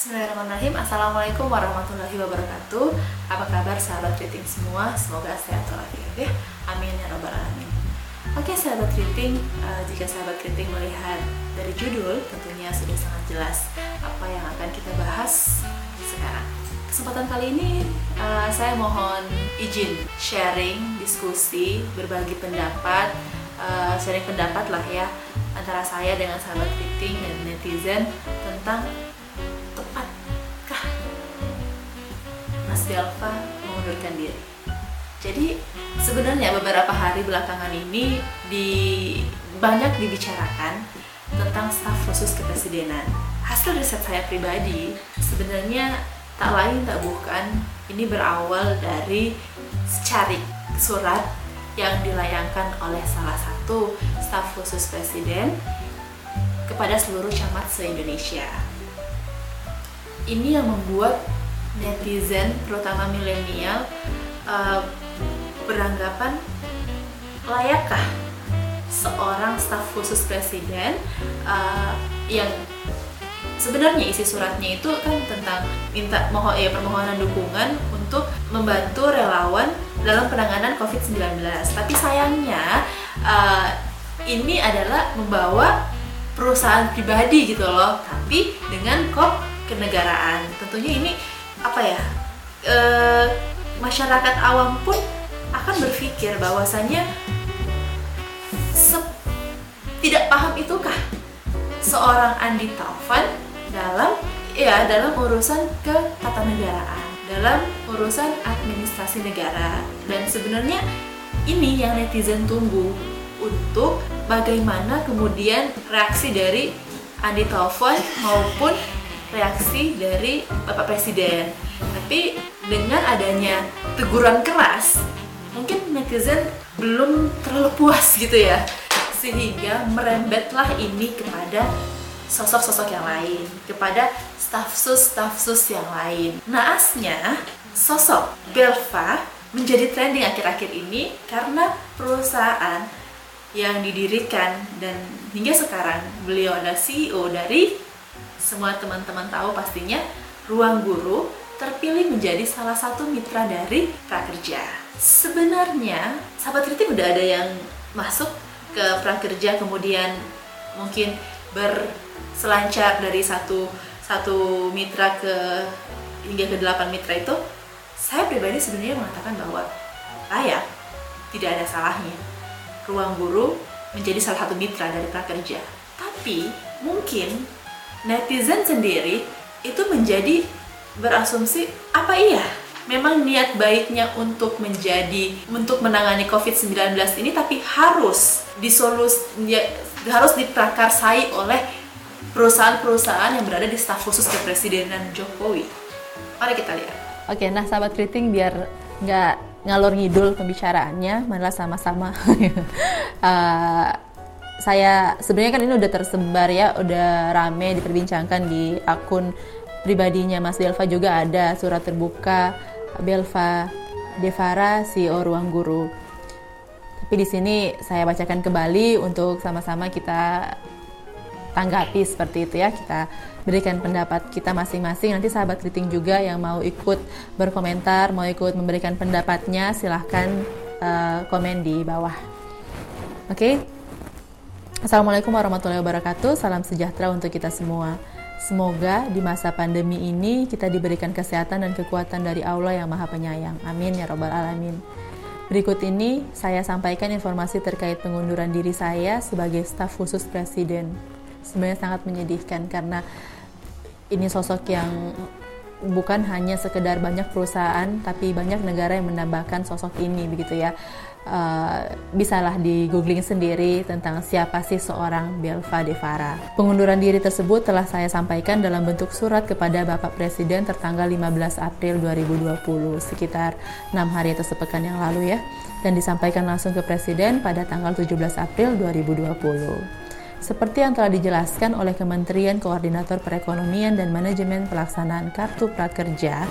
Bismillahirrahmanirrahim. Assalamualaikum warahmatullahi wabarakatuh. Apa kabar sahabat kriting semua? Semoga sehat walafiat ya Amin ya robbal alamin. Oke sahabat kriting uh, Jika sahabat kriting melihat dari judul Tentunya sudah sangat jelas Apa yang akan kita bahas sekarang. Kesempatan kali ini uh, Saya mohon izin Sharing, diskusi Berbagi pendapat uh, Sharing pendapat lah ya Antara saya dengan sahabat kriting dan netizen Tentang Delva mengundurkan diri? Jadi sebenarnya beberapa hari belakangan ini di banyak dibicarakan tentang staf khusus kepresidenan. Hasil riset saya pribadi sebenarnya tak lain tak bukan ini berawal dari secari surat yang dilayangkan oleh salah satu staf khusus presiden kepada seluruh camat se-Indonesia ini yang membuat netizen terutama milenial uh, beranggapan layakkah seorang staf khusus presiden uh, yang sebenarnya isi suratnya itu kan tentang minta mohon ya permohonan dukungan untuk membantu relawan dalam penanganan COVID-19. Tapi sayangnya uh, ini adalah membawa perusahaan pribadi gitu loh, tapi dengan kop kenegaraan. Tentunya ini apa ya? E, masyarakat awam pun akan berpikir bahwasannya tidak paham itukah seorang Andi Taufan dalam ya dalam urusan ketatanegaraan, dalam urusan administrasi negara. Dan sebenarnya ini yang netizen tunggu untuk bagaimana kemudian reaksi dari Andi Taufan maupun reaksi dari Bapak Presiden. Tapi dengan adanya teguran keras, mungkin netizen belum terlalu puas gitu ya. Sehingga merembetlah ini kepada sosok-sosok yang lain, kepada stafsus-stafsus yang lain. Naasnya, sosok Belva menjadi trending akhir-akhir ini karena perusahaan yang didirikan dan hingga sekarang beliau adalah CEO dari semua teman-teman tahu pastinya Ruang Guru terpilih menjadi salah satu mitra dari prakerja. Sebenarnya, sahabat kritik udah ada yang masuk ke prakerja kemudian mungkin berselancar dari satu satu mitra ke hingga ke delapan mitra itu saya pribadi sebenarnya mengatakan bahwa layak tidak ada salahnya ruang guru menjadi salah satu mitra dari prakerja tapi mungkin netizen sendiri itu menjadi berasumsi apa iya memang niat baiknya untuk menjadi untuk menangani COVID-19 ini tapi harus disolus ya, harus diprakarsai oleh perusahaan-perusahaan yang berada di staf khusus kepresidenan Jokowi. Mari kita lihat. Oke, nah sahabat kriting biar nggak ngalor ngidul pembicaraannya, malah sama-sama uh, saya sebenarnya kan ini udah tersebar ya, udah rame diperbincangkan di akun pribadinya Mas Belva juga ada surat terbuka Belva Devara CEO Ruang Guru. Tapi di sini saya bacakan kembali untuk sama-sama kita tanggapi seperti itu ya kita berikan pendapat kita masing-masing nanti sahabat kriting juga yang mau ikut berkomentar mau ikut memberikan pendapatnya silahkan uh, komen di bawah oke okay? Assalamualaikum warahmatullahi wabarakatuh. Salam sejahtera untuk kita semua. Semoga di masa pandemi ini kita diberikan kesehatan dan kekuatan dari Allah yang Maha Penyayang. Amin ya Robbal 'Alamin. Berikut ini saya sampaikan informasi terkait pengunduran diri saya sebagai staf khusus Presiden. Sebenarnya sangat menyedihkan karena ini sosok yang bukan hanya sekedar banyak perusahaan, tapi banyak negara yang menambahkan sosok ini, begitu ya uh, bisalah di googling sendiri tentang siapa sih seorang Belva Devara. Pengunduran diri tersebut telah saya sampaikan dalam bentuk surat kepada Bapak Presiden tertanggal 15 April 2020, sekitar 6 hari atau sepekan yang lalu ya, dan disampaikan langsung ke Presiden pada tanggal 17 April 2020. Seperti yang telah dijelaskan oleh Kementerian Koordinator Perekonomian dan Manajemen Pelaksanaan Kartu Prakerja,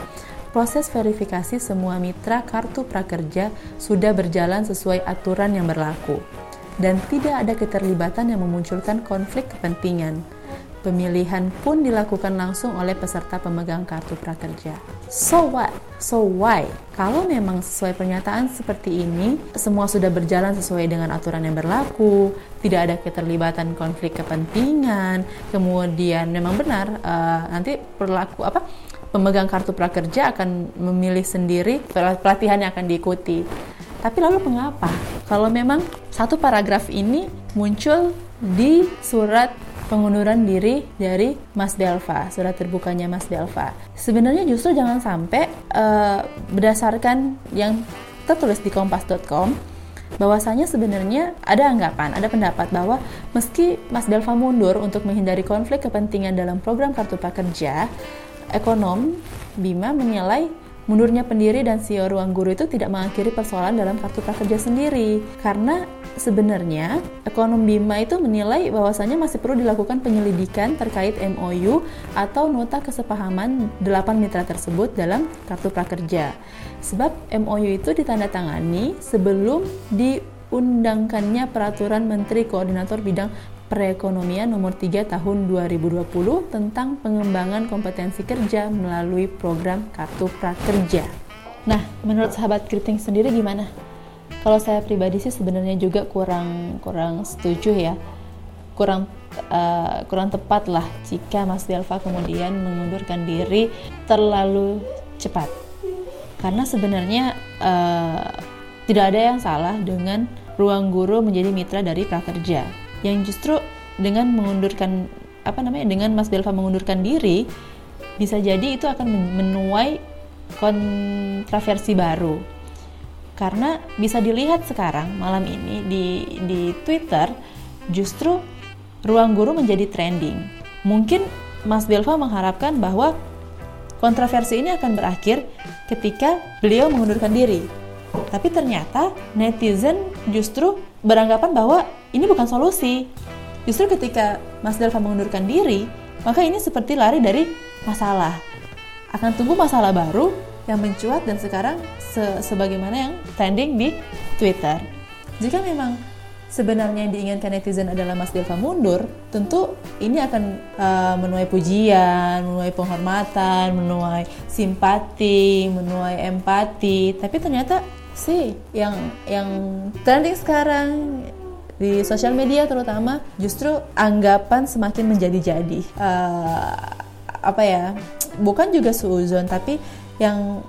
proses verifikasi semua mitra kartu prakerja sudah berjalan sesuai aturan yang berlaku dan tidak ada keterlibatan yang memunculkan konflik kepentingan. Pemilihan pun dilakukan langsung oleh peserta pemegang kartu prakerja. So what? So why? Kalau memang sesuai pernyataan seperti ini, semua sudah berjalan sesuai dengan aturan yang berlaku, tidak ada keterlibatan konflik kepentingan, kemudian memang benar uh, nanti perlaku apa pemegang kartu prakerja akan memilih sendiri pelatihan yang akan diikuti. Tapi lalu mengapa? Kalau memang satu paragraf ini muncul di surat pengunduran diri dari Mas Delva, surat terbukanya Mas Delva. Sebenarnya justru jangan sampai uh, berdasarkan yang tertulis di kompas.com bahwasanya sebenarnya ada anggapan, ada pendapat bahwa meski Mas Delva mundur untuk menghindari konflik kepentingan dalam program kartu prakerja, ekonom Bima menilai Mundurnya pendiri dan CEO ruang guru itu tidak mengakhiri persoalan dalam kartu prakerja sendiri. Karena sebenarnya ekonom Bima itu menilai bahwasannya masih perlu dilakukan penyelidikan terkait MOU atau nota kesepahaman 8 mitra tersebut dalam kartu prakerja. Sebab MOU itu ditandatangani sebelum diundangkannya peraturan Menteri Koordinator Bidang Perekonomian nomor 3 tahun 2020 tentang pengembangan kompetensi kerja melalui program Kartu Prakerja. Nah, menurut sahabat Kriting sendiri gimana? Kalau saya pribadi sih sebenarnya juga kurang kurang setuju ya. Kurang uh, kurang tepat lah jika Mas Delva kemudian mengundurkan diri terlalu cepat. Karena sebenarnya uh, tidak ada yang salah dengan ruang guru menjadi mitra dari prakerja yang justru dengan mengundurkan apa namanya dengan Mas Belva mengundurkan diri bisa jadi itu akan menuai kontroversi baru. Karena bisa dilihat sekarang malam ini di di Twitter justru ruang guru menjadi trending. Mungkin Mas Belva mengharapkan bahwa kontroversi ini akan berakhir ketika beliau mengundurkan diri tapi ternyata netizen justru beranggapan bahwa ini bukan solusi. Justru ketika Mas Delva mengundurkan diri, maka ini seperti lari dari masalah. Akan tunggu masalah baru yang mencuat dan sekarang se sebagaimana yang trending di Twitter. Jika memang sebenarnya yang diinginkan netizen adalah Mas Delva mundur, tentu ini akan uh, menuai pujian, menuai penghormatan, menuai simpati, menuai empati. Tapi ternyata sih yang yang trending sekarang di sosial media terutama justru anggapan semakin menjadi-jadi. Uh, apa ya bukan juga suuzon tapi yang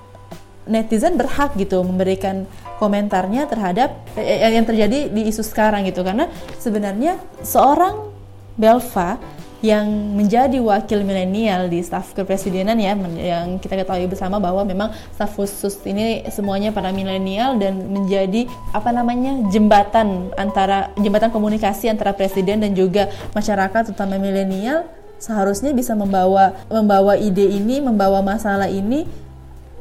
netizen berhak gitu memberikan komentarnya terhadap eh, yang terjadi di isu sekarang gitu. Karena sebenarnya seorang Belva yang menjadi wakil milenial di staf kepresidenan ya yang kita ketahui bersama bahwa memang staf khusus ini semuanya para milenial dan menjadi apa namanya jembatan antara jembatan komunikasi antara presiden dan juga masyarakat terutama milenial seharusnya bisa membawa membawa ide ini membawa masalah ini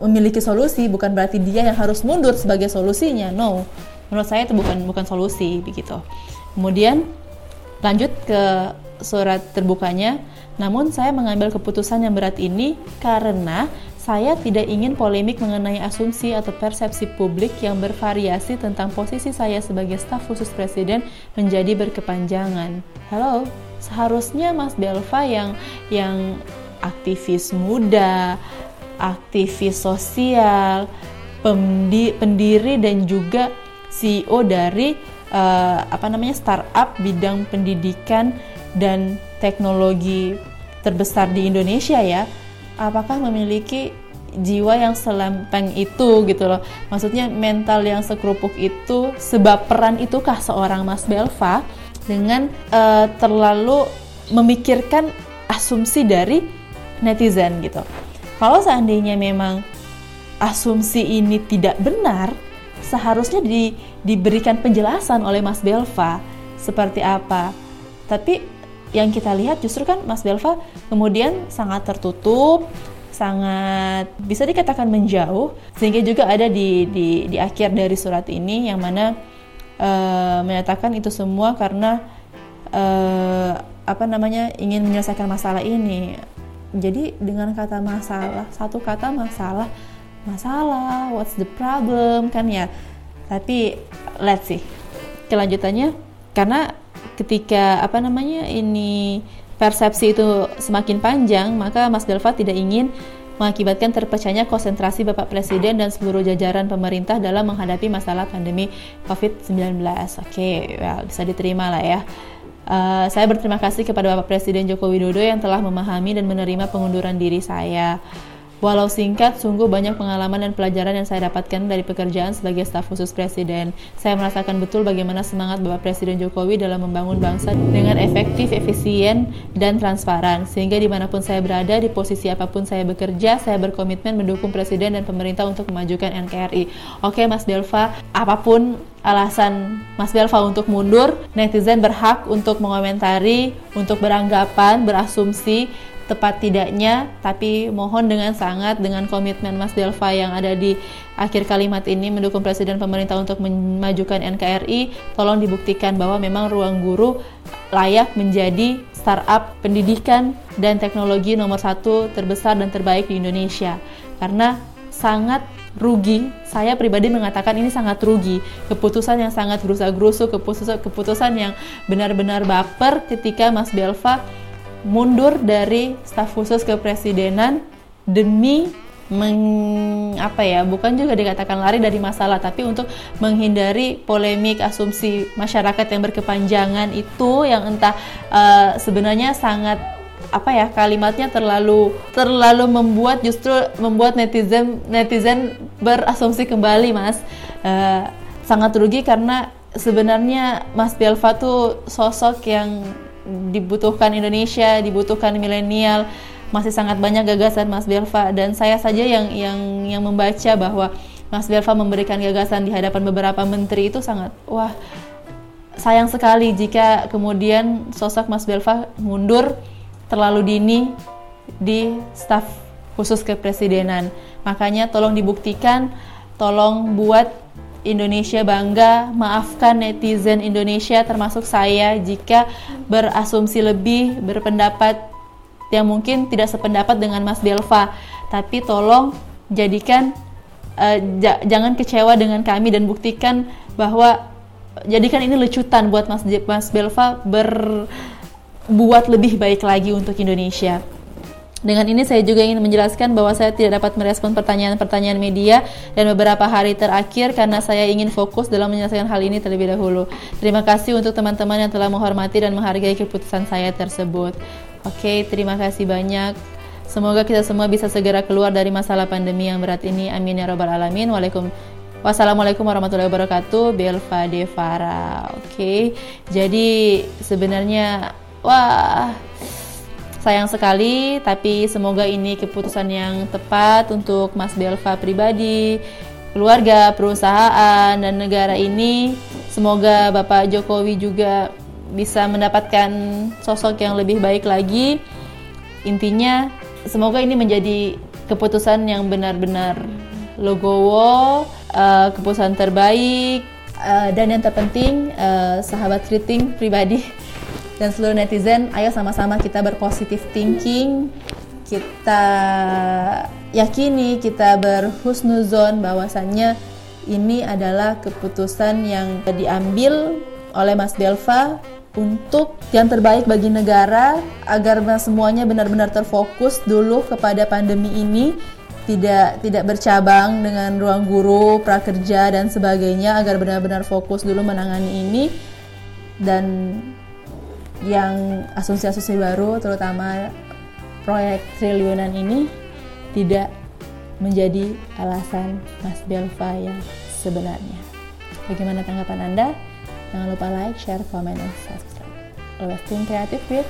memiliki solusi. Bukan berarti dia yang harus mundur sebagai solusinya. No menurut saya itu bukan bukan solusi begitu. Kemudian lanjut ke surat terbukanya, namun saya mengambil keputusan yang berat ini karena saya tidak ingin polemik mengenai asumsi atau persepsi publik yang bervariasi tentang posisi saya sebagai staf khusus presiden menjadi berkepanjangan. Halo, seharusnya Mas Belva yang yang aktivis muda, aktivis sosial, pendiri dan juga CEO dari uh, apa namanya startup bidang pendidikan dan teknologi terbesar di Indonesia ya, apakah memiliki jiwa yang selempeng itu gitu loh. Maksudnya mental yang sekerupuk itu, sebab peran itukah seorang Mas Belva dengan uh, terlalu memikirkan asumsi dari netizen gitu. Kalau seandainya memang asumsi ini tidak benar, seharusnya di, diberikan penjelasan oleh Mas Belva seperti apa. Tapi yang kita lihat justru kan Mas Belva kemudian sangat tertutup, sangat bisa dikatakan menjauh sehingga juga ada di di, di akhir dari surat ini yang mana uh, menyatakan itu semua karena uh, apa namanya ingin menyelesaikan masalah ini. Jadi dengan kata masalah, satu kata masalah, masalah, what's the problem kan ya. Tapi let's see kelanjutannya karena ketika apa namanya ini persepsi itu semakin panjang, maka Mas Delva tidak ingin mengakibatkan terpecahnya konsentrasi Bapak Presiden dan seluruh jajaran pemerintah dalam menghadapi masalah pandemi COVID-19. Oke, well, bisa diterima lah ya. Uh, saya berterima kasih kepada Bapak Presiden Joko Widodo yang telah memahami dan menerima pengunduran diri saya. Walau singkat, sungguh banyak pengalaman dan pelajaran yang saya dapatkan dari pekerjaan sebagai staf khusus Presiden. Saya merasakan betul bagaimana semangat Bapak Presiden Jokowi dalam membangun bangsa dengan efektif, efisien, dan transparan. Sehingga di mana pun saya berada, di posisi apa pun saya bekerja, saya berkomitmen mendukung Presiden dan pemerintah untuk memajukan NKRI. Oke Mas Delva, apa pun alasan Mas Belva untuk mundur, netizen berhak untuk mengomentari, untuk beranggapan, berasumsi, tepat tidaknya, tapi mohon dengan sangat dengan komitmen Mas Delva yang ada di akhir kalimat ini mendukung Presiden pemerintah untuk memajukan NKRI, tolong dibuktikan bahwa memang ruang guru layak menjadi startup pendidikan dan teknologi nomor satu terbesar dan terbaik di Indonesia. Karena sangat rugi, saya pribadi mengatakan ini sangat rugi. Keputusan yang sangat gerusa-gerusu, keputusan, keputusan yang benar-benar baper ketika Mas Belva mundur dari staf khusus kepresidenan demi meng, apa ya bukan juga dikatakan lari dari masalah tapi untuk menghindari polemik asumsi masyarakat yang berkepanjangan itu yang entah uh, sebenarnya sangat apa ya kalimatnya terlalu terlalu membuat justru membuat netizen netizen berasumsi kembali mas. Uh, sangat rugi karena sebenarnya Mas Belva tuh sosok yang dibutuhkan Indonesia, dibutuhkan milenial, masih sangat banyak gagasan Mas Belva dan saya saja yang yang yang membaca bahwa Mas Belva memberikan gagasan di hadapan beberapa menteri itu sangat wah sayang sekali jika kemudian sosok Mas Belva mundur terlalu dini di staf khusus kepresidenan. Makanya tolong dibuktikan, tolong buat Indonesia bangga, maafkan netizen Indonesia termasuk saya jika berasumsi lebih, berpendapat yang mungkin tidak sependapat dengan Mas Belva. Tapi tolong jadikan uh, jangan kecewa dengan kami dan buktikan bahwa jadikan ini lecutan buat Mas Mas Belva berbuat lebih baik lagi untuk Indonesia. Dengan ini saya juga ingin menjelaskan bahwa saya tidak dapat merespon pertanyaan-pertanyaan media dan beberapa hari terakhir karena saya ingin fokus dalam menyelesaikan hal ini terlebih dahulu. Terima kasih untuk teman-teman yang telah menghormati dan menghargai keputusan saya tersebut. Oke, terima kasih banyak. Semoga kita semua bisa segera keluar dari masalah pandemi yang berat ini. Amin ya robbal alamin. Waalaikum Wassalamualaikum warahmatullahi wabarakatuh. Belva Devara. Oke. Jadi sebenarnya wah Sayang sekali, tapi semoga ini keputusan yang tepat untuk Mas Belva pribadi, keluarga, perusahaan, dan negara ini. Semoga Bapak Jokowi juga bisa mendapatkan sosok yang lebih baik lagi. Intinya, semoga ini menjadi keputusan yang benar-benar logowo, uh, keputusan terbaik, uh, dan yang terpenting, uh, sahabat kriting pribadi dan seluruh netizen, ayo sama-sama kita berpositif thinking, kita yakini, kita berhusnuzon bahwasannya ini adalah keputusan yang diambil oleh Mas Delva untuk yang terbaik bagi negara agar semuanya benar-benar terfokus dulu kepada pandemi ini tidak tidak bercabang dengan ruang guru, prakerja dan sebagainya agar benar-benar fokus dulu menangani ini. Dan yang asumsi-asumsi baru terutama proyek triliunan ini tidak menjadi alasan Mas Belva yang sebenarnya. Bagaimana tanggapan Anda? Jangan lupa like, share, comment, dan subscribe. Always think creative with